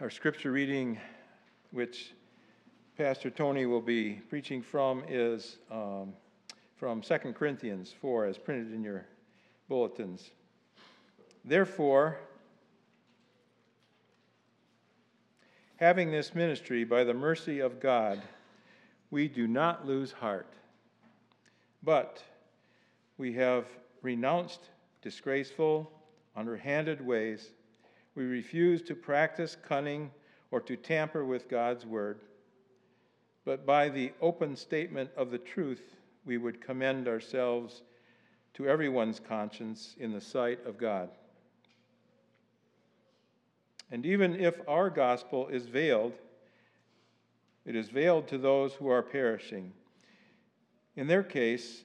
our scripture reading, which Pastor Tony will be preaching from, is um, from 2 Corinthians 4, as printed in your bulletins. Therefore, having this ministry by the mercy of God, we do not lose heart, but we have renounced disgraceful, underhanded ways. We refuse to practice cunning or to tamper with God's word. But by the open statement of the truth, we would commend ourselves to everyone's conscience in the sight of God. And even if our gospel is veiled, it is veiled to those who are perishing. In their case,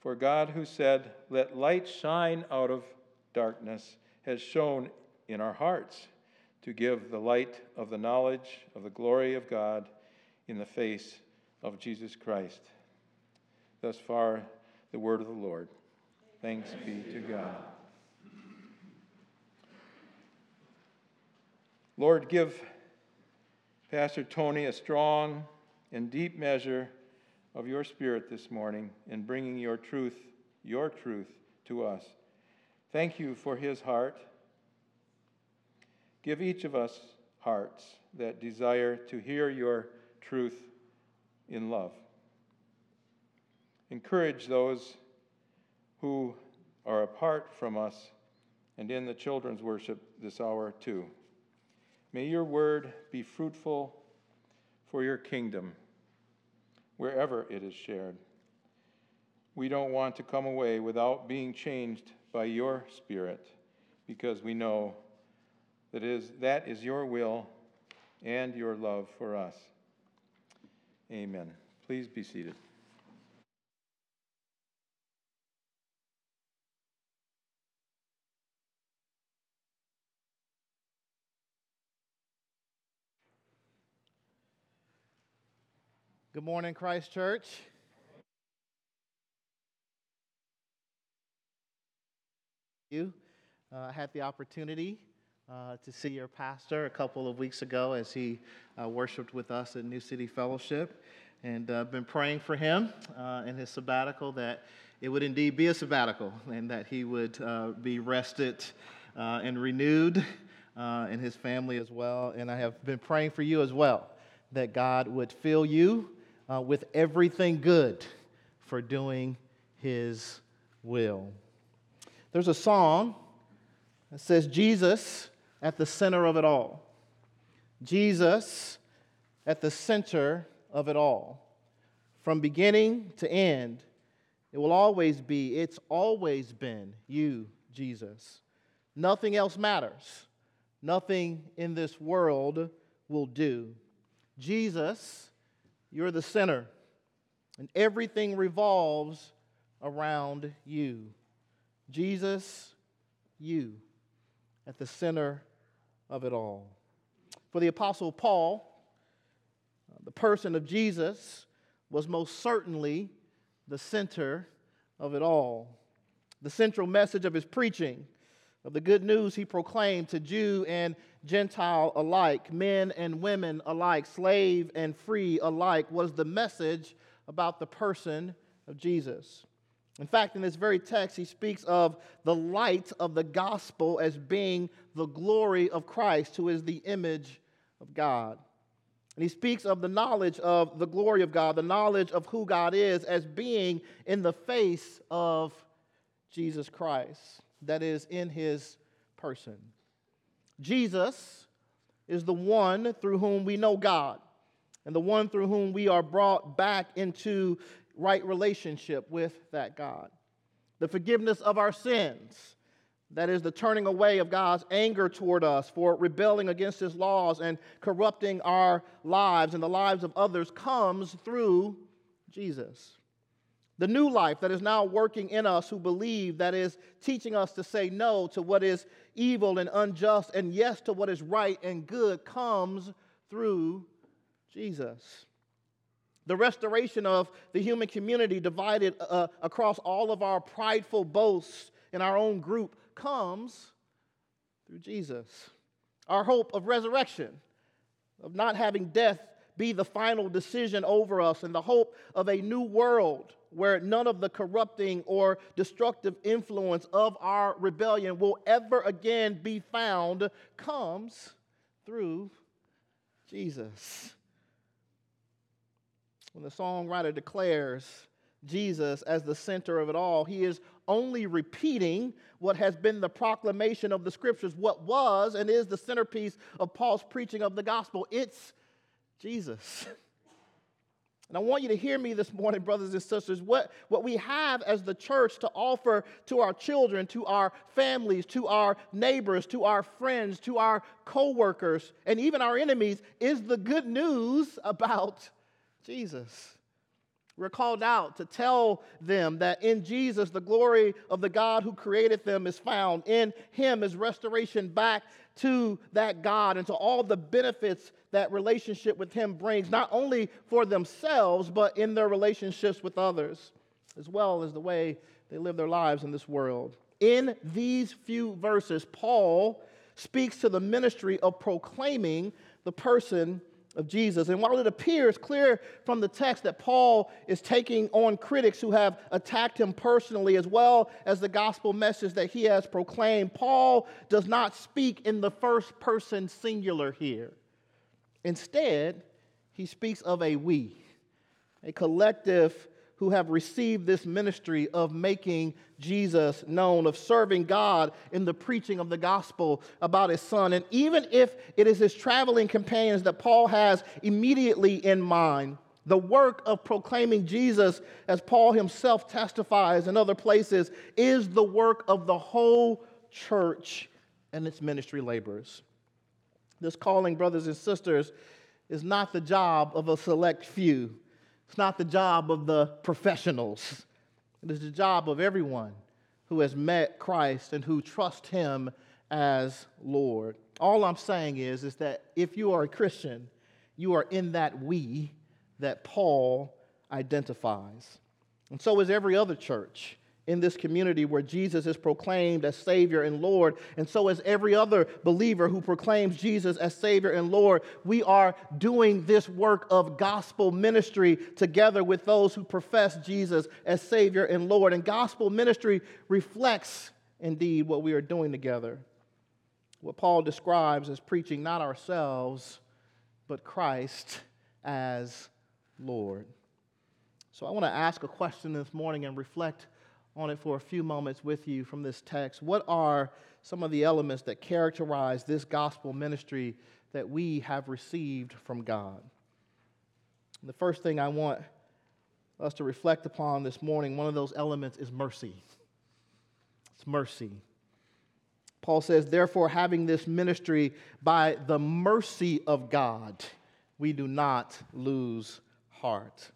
For God, who said, Let light shine out of darkness, has shone in our hearts to give the light of the knowledge of the glory of God in the face of Jesus Christ. Thus far, the word of the Lord. Thanks be to God. Lord, give Pastor Tony a strong and deep measure of your Spirit this morning in bringing your truth, your truth, to us. Thank you for his heart. Give each of us hearts that desire to hear your truth in love. Encourage those who are apart from us and in the children's worship this hour too. May your word be fruitful for your kingdom wherever it is shared. We don't want to come away without being changed by your Spirit because we know that is, that is your will and your love for us. Amen. Please be seated. Good morning, Christ Church. You uh, had the opportunity uh, to see your pastor a couple of weeks ago as he uh, worshiped with us at New City Fellowship. And I've uh, been praying for him uh, in his sabbatical that it would indeed be a sabbatical and that he would uh, be rested and renewed and his family as well. And I have been praying for you as well that God would fill you uh, with everything good for doing his will. There's a song that says, Jesus at the center of it all. Jesus at the center of it all. From beginning to end, it will always be, it's always been you, Jesus. Nothing else matters. Nothing in this world will do. Jesus you're the center, and everything revolves around you. Jesus, you, at the center of it all. For the Apostle Paul, uh, the person of Jesus was most certainly the center of it all. The central message of his preaching, of the good news he proclaimed to Jew and Gentile alike, men and women alike, slave and free alike, was the message about the person of Jesus. In fact, in this very text, he speaks of the light of the gospel as being the glory of Christ, who is the image of God. And he speaks of the knowledge of the glory of God, the knowledge of who God is, as being in the face of Jesus Christ, that is, in his person. Jesus is the one through whom we know God and the one through whom we are brought back into right relationship with that God. The forgiveness of our sins, That is the turning away of God's anger toward us for rebelling against his laws and corrupting our lives and the lives of others comes through Jesus. The new life that is now working in us who believe, that is teaching us to say no to what is evil and unjust and yes to what is right and good, comes through Jesus. The restoration of the human community divided uh, across all of our prideful boasts in our own group comes through Jesus. Our hope of resurrection, of not having death be the final decision over us, and the hope of a new world where none of the corrupting or destructive influence of our rebellion will ever again be found comes through Jesus. When the songwriter declares Jesus as the center of it all, he is only repeating what has been the proclamation of the scriptures, what was and is the centerpiece of Paul's preaching of the gospel. It's Jesus. And I want you to hear me this morning, brothers and sisters. What, what we have as the church to offer to our children, to our families, to our neighbors, to our friends, to our coworkers, and even our enemies is the good news about Jesus. We're called out to tell them that in Jesus, the glory of the God who created them is found. In Him is restoration back to that God and to all the benefits that relationship with Him brings, not only for themselves, but in their relationships with others, as well as the way they live their lives in this world. In these few verses, Paul speaks to the ministry of proclaiming the person of Jesus. And while it appears clear from the text that Paul is taking on critics who have attacked him personally, as well as the gospel message that he has proclaimed, Paul does not speak in the first person singular here. Instead, he speaks of a we, a collective who have received this ministry of making Jesus known, of serving God in the preaching of the gospel about his son. And even if it is his traveling companions that Paul has immediately in mind, the work of proclaiming Jesus, as Paul himself testifies in other places, is the work of the whole church and its ministry laborers. This calling, brothers and sisters, is not the job of a select few it's not the job of the professionals, it is the job of everyone who has met Christ and who trust him as Lord. All I'm saying is, is that if you are a Christian, you are in that we that Paul identifies. And so is every other church in this community where Jesus is proclaimed as Savior and Lord, and so is every other believer who proclaims Jesus as Savior and Lord. We are doing this work of gospel ministry together with those who profess Jesus as Savior and Lord. And gospel ministry reflects indeed what we are doing together. What Paul describes as preaching not ourselves, but Christ as Lord. So I want to ask a question this morning and reflect on it for a few moments with you from this text. What are some of the elements that characterize this gospel ministry that we have received from God? And the first thing I want us to reflect upon this morning, one of those elements is mercy. It's mercy. Paul says, therefore, having this ministry by the mercy of God, we do not lose heart.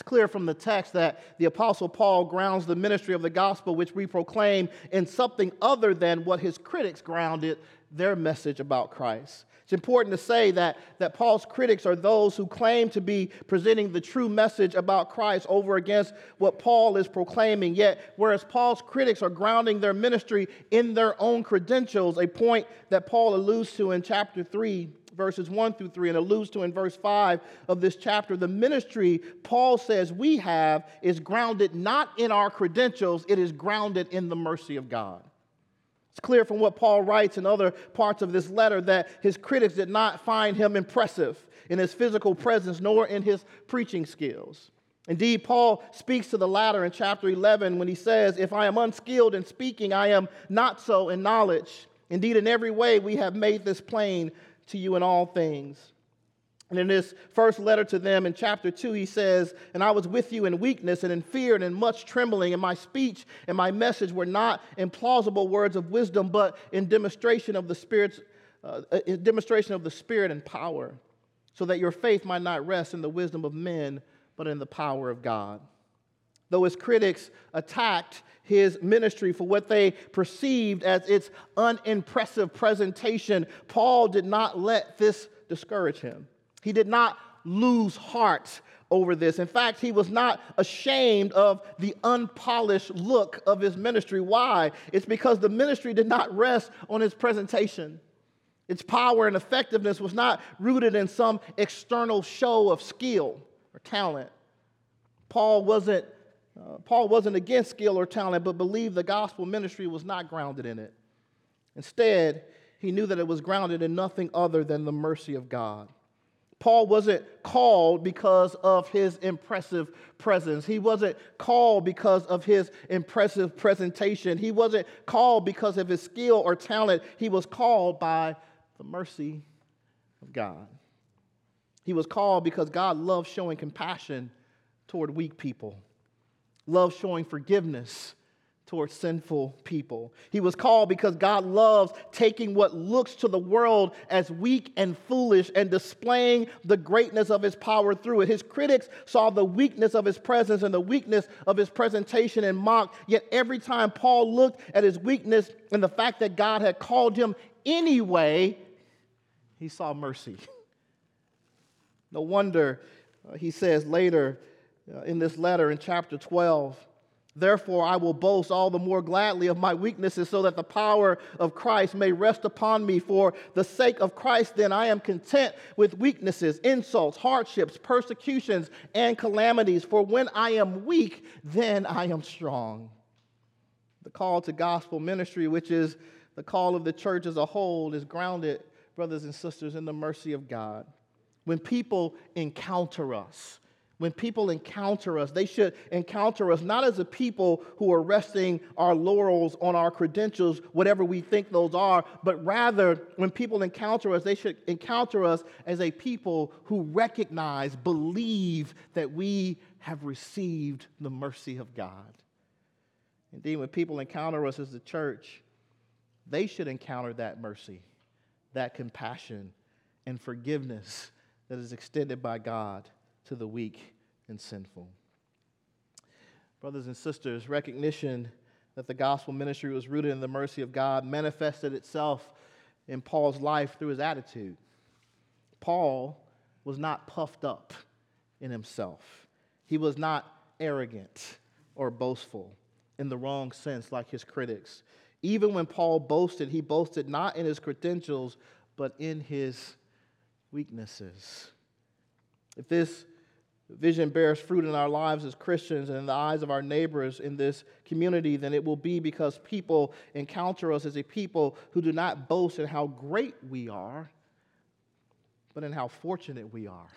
It's clear from the text that the Apostle Paul grounds the ministry of the gospel, which we proclaim, in something other than what his critics grounded their message about Christ. It's important to say that, that Paul's critics are those who claim to be presenting the true message about Christ over against what Paul is proclaiming. Yet, whereas Paul's critics are grounding their ministry in their own credentials, a point that Paul alludes to in chapter 3 verses 1 through 3 and alludes to in verse 5 of this chapter. The ministry Paul says we have is grounded not in our credentials, it is grounded in the mercy of God. It's clear from what Paul writes in other parts of this letter that his critics did not find him impressive in his physical presence nor in his preaching skills. Indeed, Paul speaks to the latter in chapter 11 when he says, If I am unskilled in speaking, I am not so in knowledge. Indeed, in every way we have made this plain to you in all things. And in this first letter to them in chapter 2, he says, And I was with you in weakness and in fear and in much trembling, and my speech and my message were not in plausible words of wisdom, but in demonstration of the Spirit's uh, in demonstration of the Spirit and power, so that your faith might not rest in the wisdom of men, but in the power of God. Though his critics attacked his ministry for what they perceived as its unimpressive presentation, Paul did not let this discourage him. He did not lose heart over this. In fact, he was not ashamed of the unpolished look of his ministry. Why? It's because the ministry did not rest on his presentation. Its power and effectiveness was not rooted in some external show of skill or talent. Paul wasn't, uh, Paul wasn't against skill or talent, but believed the gospel ministry was not grounded in it. Instead, he knew that it was grounded in nothing other than the mercy of God. Paul wasn't called because of his impressive presence. He wasn't called because of his impressive presentation. He wasn't called because of his skill or talent. He was called by the mercy of God. He was called because God loves showing compassion toward weak people, loves showing forgiveness towards sinful people. He was called because God loves taking what looks to the world as weak and foolish and displaying the greatness of his power through it. His critics saw the weakness of his presence and the weakness of his presentation and mocked. Yet every time Paul looked at his weakness and the fact that God had called him anyway, he saw mercy. No wonder, uh, he says later Uh, in this letter in chapter 12, Therefore, I will boast all the more gladly of my weaknesses, so that the power of Christ may rest upon me. For the sake of Christ, then, I am content with weaknesses, insults, hardships, persecutions, and calamities. For when I am weak, then I am strong. The call to gospel ministry, which is the call of the church as a whole, is grounded, brothers and sisters, in the mercy of God. When people encounter us, when people encounter us, they should encounter us not as a people who are resting our laurels on our credentials, whatever we think those are, but rather when people encounter us, they should encounter us as a people who recognize, believe that we have received the mercy of God. Indeed, when people encounter us as the church, they should encounter that mercy, that compassion, and forgiveness that is extended by God to the weak and sinful. Brothers and sisters, recognition that the gospel ministry was rooted in the mercy of God manifested itself in Paul's life through his attitude. Paul was not puffed up in himself, he was not arrogant or boastful in the wrong sense like his critics. Even when Paul boasted, he boasted not in his credentials, but in his weaknesses. If this vision bears fruit in our lives as Christians and in the eyes of our neighbors in this community, then it will be because people encounter us as a people who do not boast in how great we are, but in how fortunate we are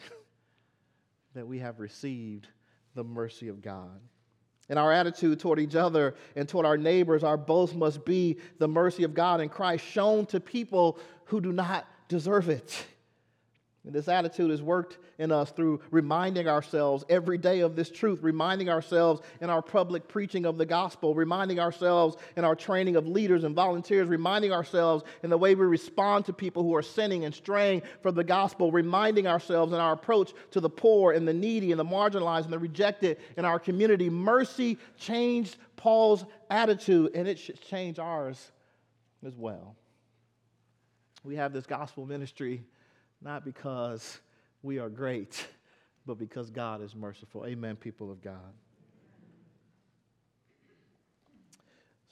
that we have received the mercy of God. In our attitude toward each other and toward our neighbors, our boast must be the mercy of God in Christ shown to people who do not deserve it. And this attitude is worked in us through reminding ourselves every day of this truth, reminding ourselves in our public preaching of the gospel, reminding ourselves in our training of leaders and volunteers, reminding ourselves in the way we respond to people who are sinning and straying from the gospel, reminding ourselves in our approach to the poor and the needy and the marginalized and the rejected in our community. Mercy changed Paul's attitude, and it should change ours as well. We have this gospel ministry not because we are great, but because God is merciful. Amen, people of God.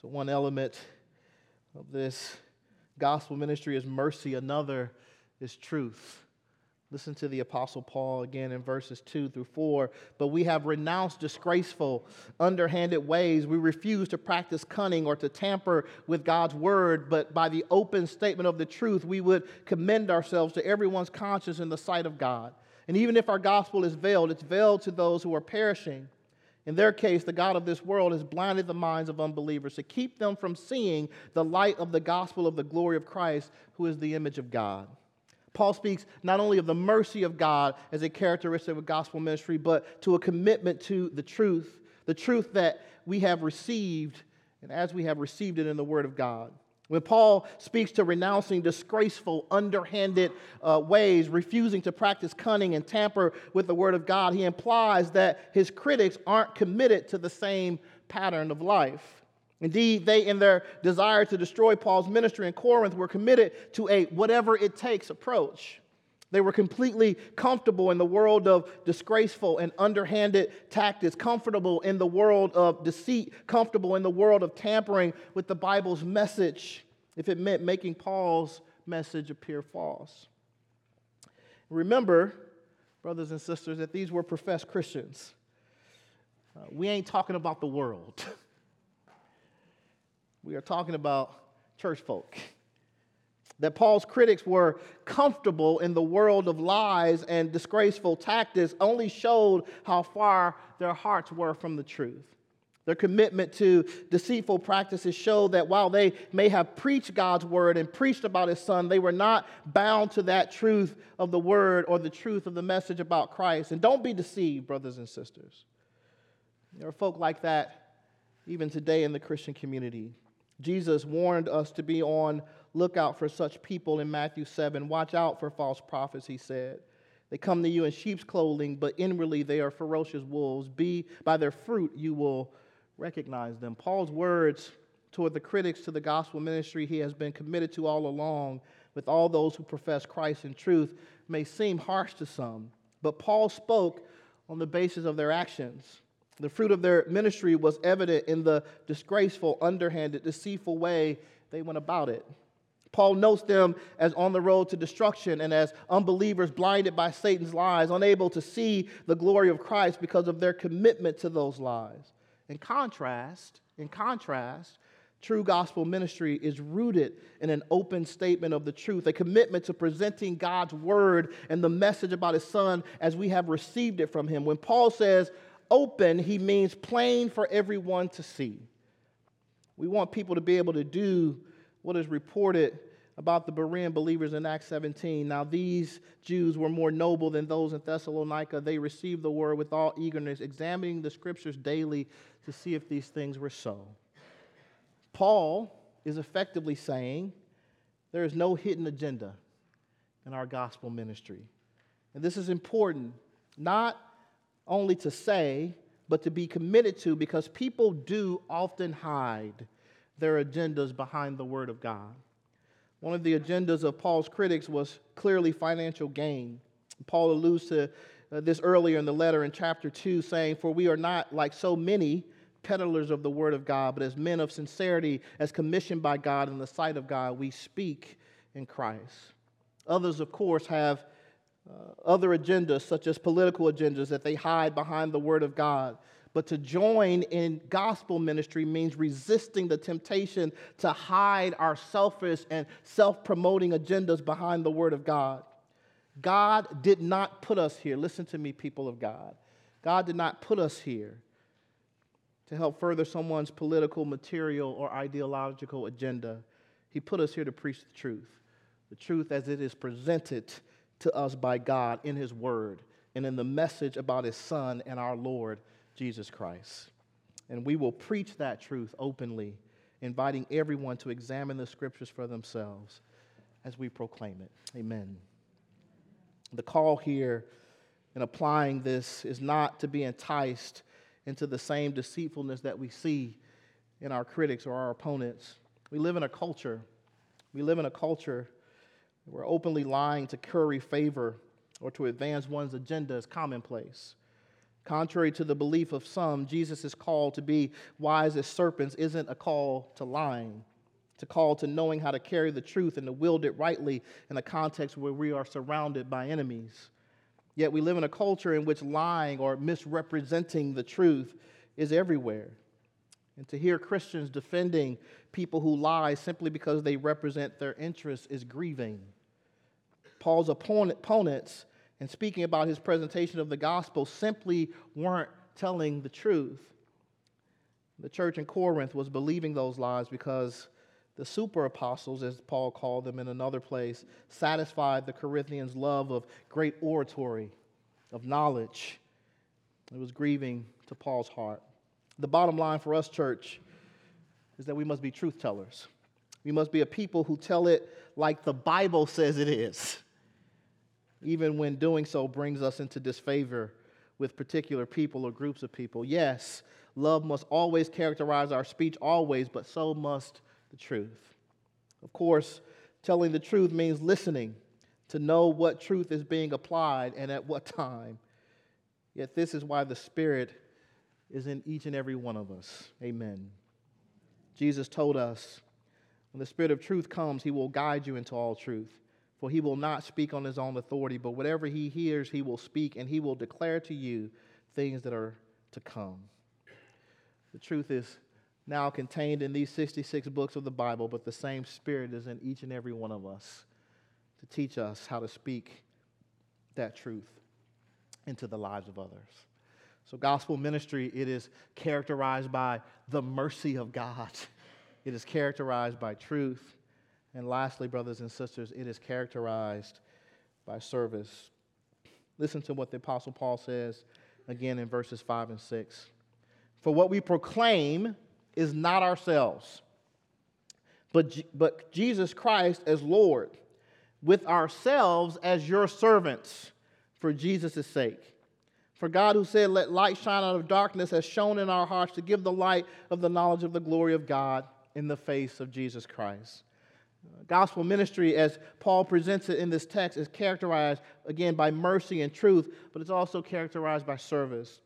So, one element of this gospel ministry is mercy, another is truth. Listen to the Apostle Paul again in verses 2 through 4. But we have renounced disgraceful, underhanded ways. We refuse to practice cunning or to tamper with God's word, but by the open statement of the truth, we would commend ourselves to everyone's conscience in the sight of God. And even if our gospel is veiled, it's veiled to those who are perishing. In their case, the God of this world has blinded the minds of unbelievers to keep them from seeing the light of the gospel of the glory of Christ, who is the image of God. Paul speaks not only of the mercy of God as a characteristic of gospel ministry, but to a commitment to the truth, the truth that we have received, and as we have received it in the Word of God. When Paul speaks to renouncing disgraceful, underhanded uh, ways, refusing to practice cunning and tamper with the Word of God, he implies that his critics aren't committed to the same pattern of life. Indeed, they, in their desire to destroy Paul's ministry in Corinth, were committed to a whatever it takes approach. They were completely comfortable in the world of disgraceful and underhanded tactics, comfortable in the world of deceit, comfortable in the world of tampering with the Bible's message if it meant making Paul's message appear false. Remember, brothers and sisters, that these were professed Christians. Uh, we ain't talking about the world. we are talking about church folk that Paul's critics were comfortable in the world of lies and disgraceful tactics only showed how far their hearts were from the truth. Their commitment to deceitful practices showed that while they may have preached God's word and preached about his son, they were not bound to that truth of the word or the truth of the message about Christ. And don't be deceived, brothers and sisters. There are folk like that even today in the Christian community. Jesus warned us to be on lookout for such people in Matthew 7. Watch out for false prophets, he said. They come to you in sheep's clothing, but inwardly they are ferocious wolves. Be by their fruit you will recognize them. Paul's words toward the critics to the gospel ministry he has been committed to all along with all those who profess Christ in truth may seem harsh to some, but Paul spoke on the basis of their actions. The fruit of their ministry was evident in the disgraceful, underhanded, deceitful way they went about it. Paul notes them as on the road to destruction and as unbelievers blinded by Satan's lies, unable to see the glory of Christ because of their commitment to those lies. In contrast, in contrast, true gospel ministry is rooted in an open statement of the truth, a commitment to presenting God's word and the message about his son as we have received it from him. When Paul says open, he means plain for everyone to see. We want people to be able to do what is reported about the Berean believers in Acts 17. Now, these Jews were more noble than those in Thessalonica. They received the word with all eagerness, examining the scriptures daily to see if these things were so. Paul is effectively saying there is no hidden agenda in our gospel ministry. And this is important, not only to say, but to be committed to, because people do often hide their agendas behind the Word of God. One of the agendas of Paul's critics was clearly financial gain. Paul alludes to uh, this earlier in the letter in chapter 2, saying, For we are not like so many peddlers of the Word of God, but as men of sincerity, as commissioned by God in the sight of God, we speak in Christ. Others, of course, have uh, other agendas, such as political agendas, that they hide behind the Word of God. But to join in gospel ministry means resisting the temptation to hide our selfish and self promoting agendas behind the Word of God. God did not put us here. Listen to me, people of God. God did not put us here to help further someone's political, material, or ideological agenda. He put us here to preach the truth, the truth as it is presented to us by God in His Word and in the message about His Son and our Lord Jesus Christ. And we will preach that truth openly, inviting everyone to examine the scriptures for themselves as we proclaim it. Amen. The call here in applying this is not to be enticed into the same deceitfulness that we see in our critics or our opponents. We live in a culture, we live in a culture where openly lying to curry favor or to advance one's agenda is commonplace. Contrary to the belief of some, Jesus' call to be wise as serpents isn't a call to lying. A call to knowing how to carry the truth and to wield it rightly in a context where we are surrounded by enemies. Yet we live in a culture in which lying or misrepresenting the truth is everywhere. And to hear Christians defending people who lie simply because they represent their interests is grieving. Paul's opponents in speaking about his presentation of the gospel simply weren't telling the truth. The church in Corinth was believing those lies because The super apostles, as Paul called them in another place, satisfied the Corinthians' love of great oratory, of knowledge. It was grieving to Paul's heart. The bottom line for us, church, is that we must be truth tellers. We must be a people who tell it like the Bible says it is, even when doing so brings us into disfavor with particular people or groups of people. Yes, love must always characterize our speech, always, but so must the truth. Of course, telling the truth means listening to know what truth is being applied and at what time. Yet, this is why the Spirit is in each and every one of us. Amen. Jesus told us when the Spirit of truth comes, he will guide you into all truth. For he will not speak on his own authority, but whatever he hears, he will speak, and he will declare to you things that are to come. The truth is now contained in these 66 books of the Bible, but the same Spirit is in each and every one of us to teach us how to speak that truth into the lives of others. So, gospel ministry, it is characterized by the mercy of God. It is characterized by truth. And lastly, brothers and sisters, it is characterized by service. Listen to what the Apostle Paul says again in verses 5 and 6. For what we proclaim is not ourselves, but, but Jesus Christ as Lord, with ourselves as your servants for Jesus' sake. For God, who said, Let light shine out of darkness, has shone in our hearts to give the light of the knowledge of the glory of God in the face of Jesus Christ. Gospel ministry, as Paul presents it in this text, is characterized again by mercy and truth, but it's also characterized by service.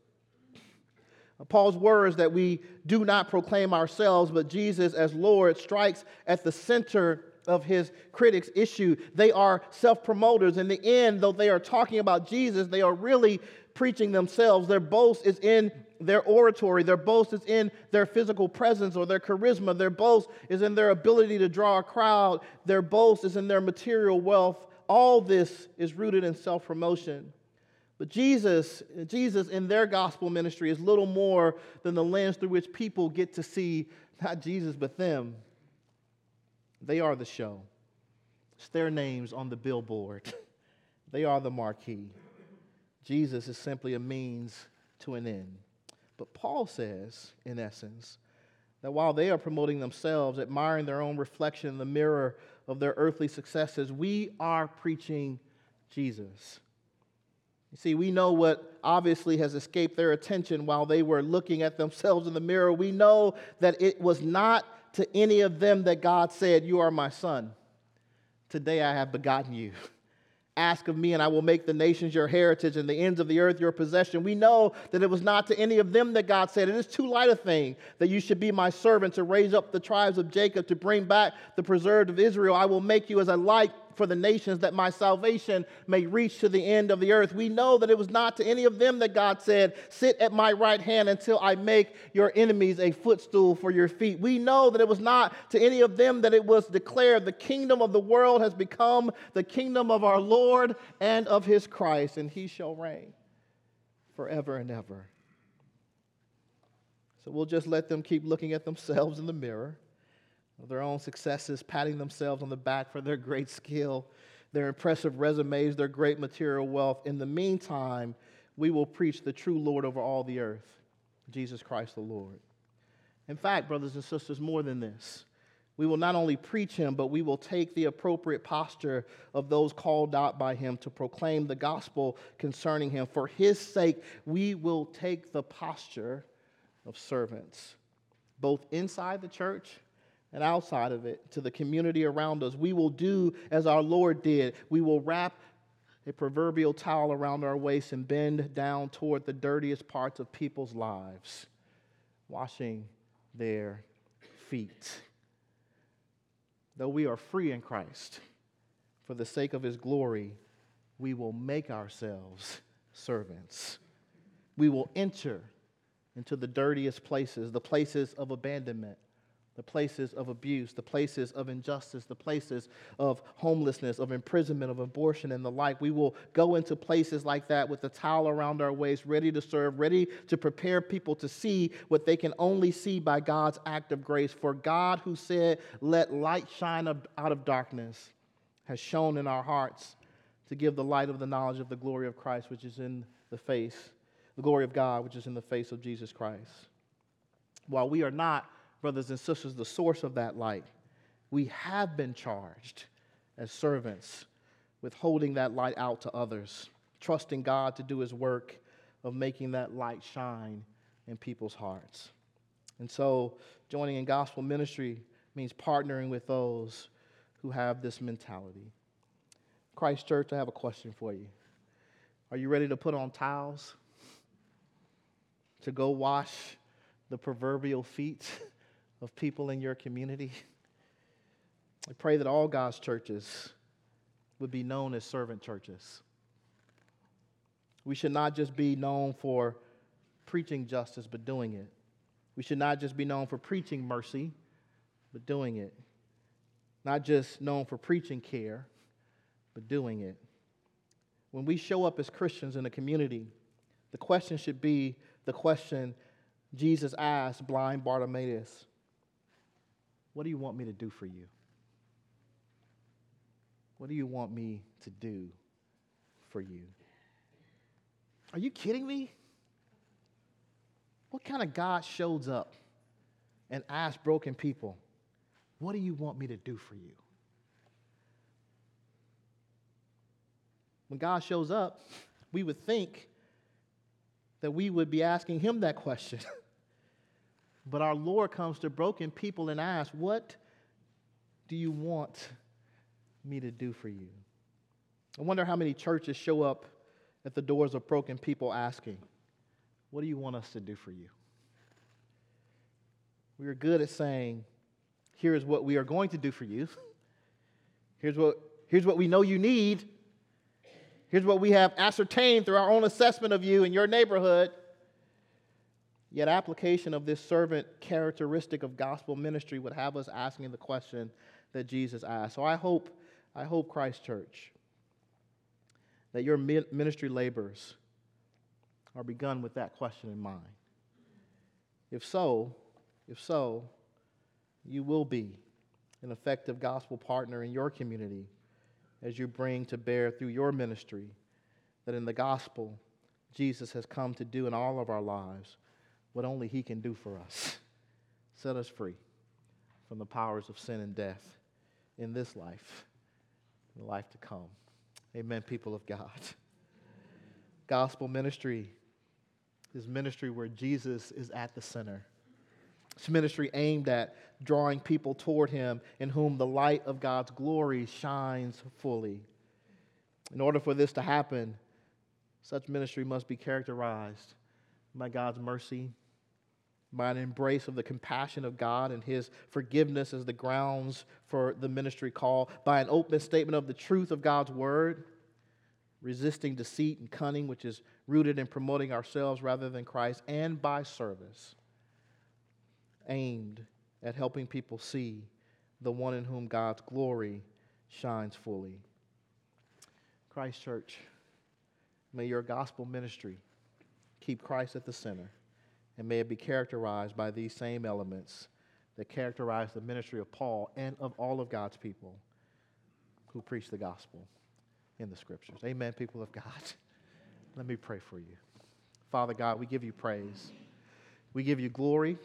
Paul's words that we do not proclaim ourselves, but Jesus as Lord strikes at the center of his critics' issue. They are self promoters. In the end, though they are talking about Jesus, they are really preaching themselves. Their boast is in their oratory, their boast is in their physical presence or their charisma, their boast is in their ability to draw a crowd, their boast is in their material wealth. All this is rooted in self promotion. But Jesus, Jesus in their gospel ministry is little more than the lens through which people get to see not Jesus, but them. They are the show. It's their names on the billboard. they are the marquee. Jesus is simply a means to an end. But Paul says, in essence, that while they are promoting themselves, admiring their own reflection in the mirror of their earthly successes, we are preaching Jesus. You see, we know what obviously has escaped their attention while they were looking at themselves in the mirror. We know that it was not to any of them that God said, You are my son. Today I have begotten you. Ask of me, and I will make the nations your heritage and the ends of the earth your possession. We know that it was not to any of them that God said, It is too light a thing that you should be my servant to raise up the tribes of Jacob, to bring back the preserved of Israel. I will make you as a light for the nations that my salvation may reach to the end of the earth. We know that it was not to any of them that God said, Sit at my right hand until I make your enemies a footstool for your feet. We know that it was not to any of them that it was declared, The kingdom of the world has become the kingdom of our Lord and of his Christ, and he shall reign forever and ever. So we'll just let them keep looking at themselves in the mirror their own successes, patting themselves on the back for their great skill, their impressive resumes, their great material wealth. In the meantime, we will preach the true Lord over all the earth, Jesus Christ the Lord. In fact, brothers and sisters, more than this, we will not only preach him, but we will take the appropriate posture of those called out by him to proclaim the gospel concerning him. For his sake, we will take the posture of servants, both inside the church and outside of it to the community around us. We will do as our Lord did. We will wrap a proverbial towel around our waist and bend down toward the dirtiest parts of people's lives, washing their feet. Though we are free in Christ, for the sake of his glory, we will make ourselves servants. We will enter into the dirtiest places, the places of abandonment the places of abuse, the places of injustice, the places of homelessness, of imprisonment, of abortion, and the like. We will go into places like that with the towel around our waist, ready to serve, ready to prepare people to see what they can only see by God's act of grace. For God, who said, Let light shine out of darkness, has shone in our hearts to give the light of the knowledge of the glory of Christ, which is in the face, the glory of God, which is in the face of Jesus Christ. While we are not brothers and sisters, the source of that light. We have been charged as servants with holding that light out to others, trusting God to do his work of making that light shine in people's hearts. And so, joining in gospel ministry means partnering with those who have this mentality. Christ Church, I have a question for you. Are you ready to put on towels? To go wash the proverbial feet of people in your community. I pray that all God's churches would be known as servant churches. We should not just be known for preaching justice, but doing it. We should not just be known for preaching mercy, but doing it. Not just known for preaching care, but doing it. When we show up as Christians in a community, the question should be the question Jesus asked blind Bartimaeus what do you want me to do for you? What do you want me to do for you? Are you kidding me? What kind of God shows up and asks broken people, What do you want me to do for you? When God shows up, we would think that we would be asking him that question. But our Lord comes to broken people and asks, What do you want me to do for you? I wonder how many churches show up at the doors of broken people asking, What do you want us to do for you? We are good at saying, Here's what we are going to do for you. Here's what, here's what we know you need. Here's what we have ascertained through our own assessment of you in your neighborhood. Yet, application of this servant characteristic of gospel ministry would have us asking the question that Jesus asked. So, I hope, I hope, Christ Church, that your ministry labors are begun with that question in mind. If so, if so, you will be an effective gospel partner in your community as you bring to bear through your ministry that in the gospel Jesus has come to do in all of our lives what only He can do for us set us free from the powers of sin and death in this life, in the life to come. Amen, people of God. Gospel ministry is ministry where Jesus is at the center. It's ministry aimed at drawing people toward Him in whom the light of God's glory shines fully. In order for this to happen, such ministry must be characterized by God's mercy by an embrace of the compassion of God and His forgiveness as the grounds for the ministry call, by an open statement of the truth of God's word, resisting deceit and cunning, which is rooted in promoting ourselves rather than Christ, and by service aimed at helping people see the one in whom God's glory shines fully. Christ Church, may your gospel ministry keep Christ at the center and may it be characterized by these same elements that characterize the ministry of Paul and of all of God's people who preach the gospel in the scriptures. Amen, people of God. Let me pray for you. Father God, we give you praise. We give you glory.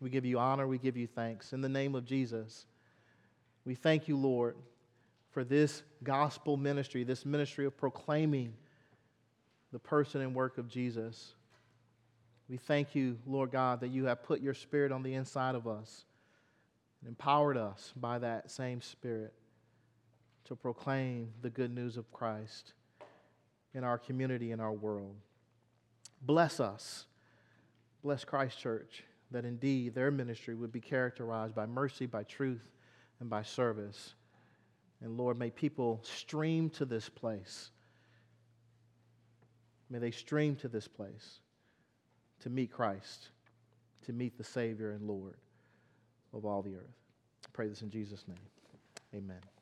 We give you honor. We give you thanks. In the name of Jesus, we thank you, Lord, for this gospel ministry, this ministry of proclaiming the person and work of Jesus. We thank you, Lord God, that you have put your spirit on the inside of us and empowered us by that same spirit to proclaim the good news of Christ in our community, in our world. Bless us. Bless Christ Church, that indeed their ministry would be characterized by mercy, by truth, and by service. And Lord, may people stream to this place. May they stream to this place to meet Christ, to meet the Savior and Lord. of all the earth. I pray this in Jesus' name. Amen.